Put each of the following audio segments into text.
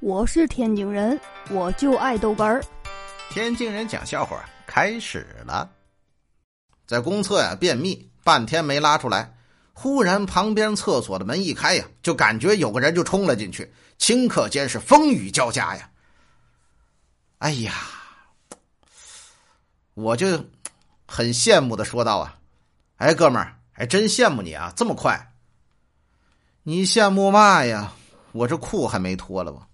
我是天津人，我就爱豆干儿。天津人讲笑话开始了，在公厕呀便秘，半天没拉出来，忽然旁边厕所的门一开呀，就感觉有个人就冲了进去，顷刻间是风雨交加呀。哎呀，我就很羡慕的说道啊，哎哥们儿，还真羡慕你啊，这么快。你羡慕嘛呀？我这裤还没脱了吧？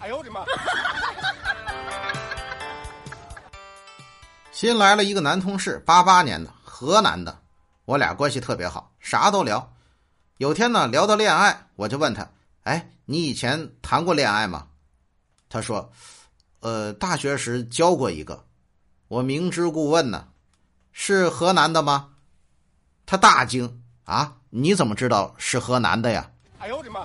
哎呦我的妈！新来了一个男同事，八八年的，河南的，我俩关系特别好，啥都聊。有天呢，聊到恋爱，我就问他：“哎，你以前谈过恋爱吗？”他说：“呃，大学时交过一个。”我明知故问呢：“是河南的吗？”他大惊：“啊！”你怎么知道是河南的呀？哎呦我的妈！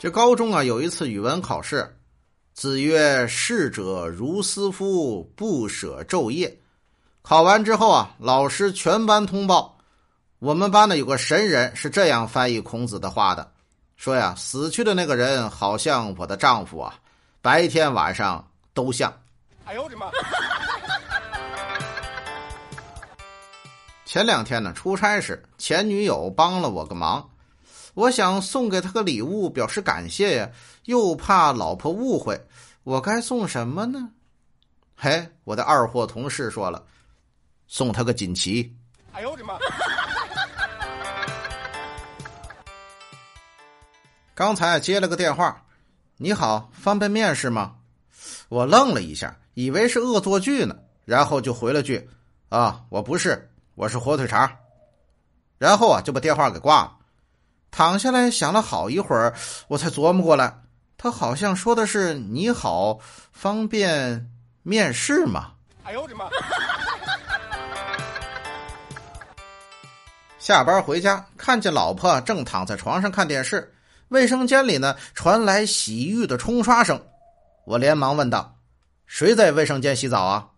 这高中啊，有一次语文考试，子曰：“逝者如斯夫，不舍昼夜。”考完之后啊，老师全班通报，我们班呢有个神人是这样翻译孔子的话的，说呀：“死去的那个人好像我的丈夫啊，白天晚上都像。”哎呦我的妈！前两天呢，出差时前女友帮了我个忙，我想送给他个礼物表示感谢呀，又怕老婆误会，我该送什么呢？嘿，我的二货同事说了，送他个锦旗。哎呦我的妈！刚才接了个电话，你好，方便面是吗？我愣了一下，以为是恶作剧呢，然后就回了句：啊，我不是。我是火腿肠，然后啊就把电话给挂了。躺下来想了好一会儿，我才琢磨过来，他好像说的是“你好，方便面试吗？”哎呦我的妈！下班回家，看见老婆正躺在床上看电视，卫生间里呢传来洗浴的冲刷声，我连忙问道：“谁在卫生间洗澡啊？”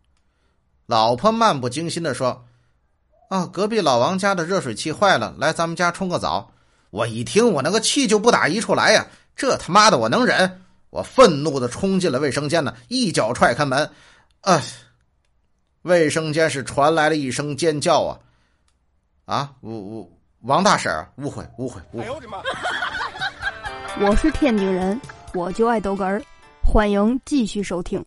老婆漫不经心的说。啊！隔壁老王家的热水器坏了，来咱们家冲个澡。我一听，我那个气就不打一处来呀！这他妈的我能忍？我愤怒的冲进了卫生间呢，一脚踹开门。啊！卫生间是传来了一声尖叫啊！啊！我我王大婶，误会误会误会！哎呦我的妈！我是天津人，我就爱逗哏儿，欢迎继续收听。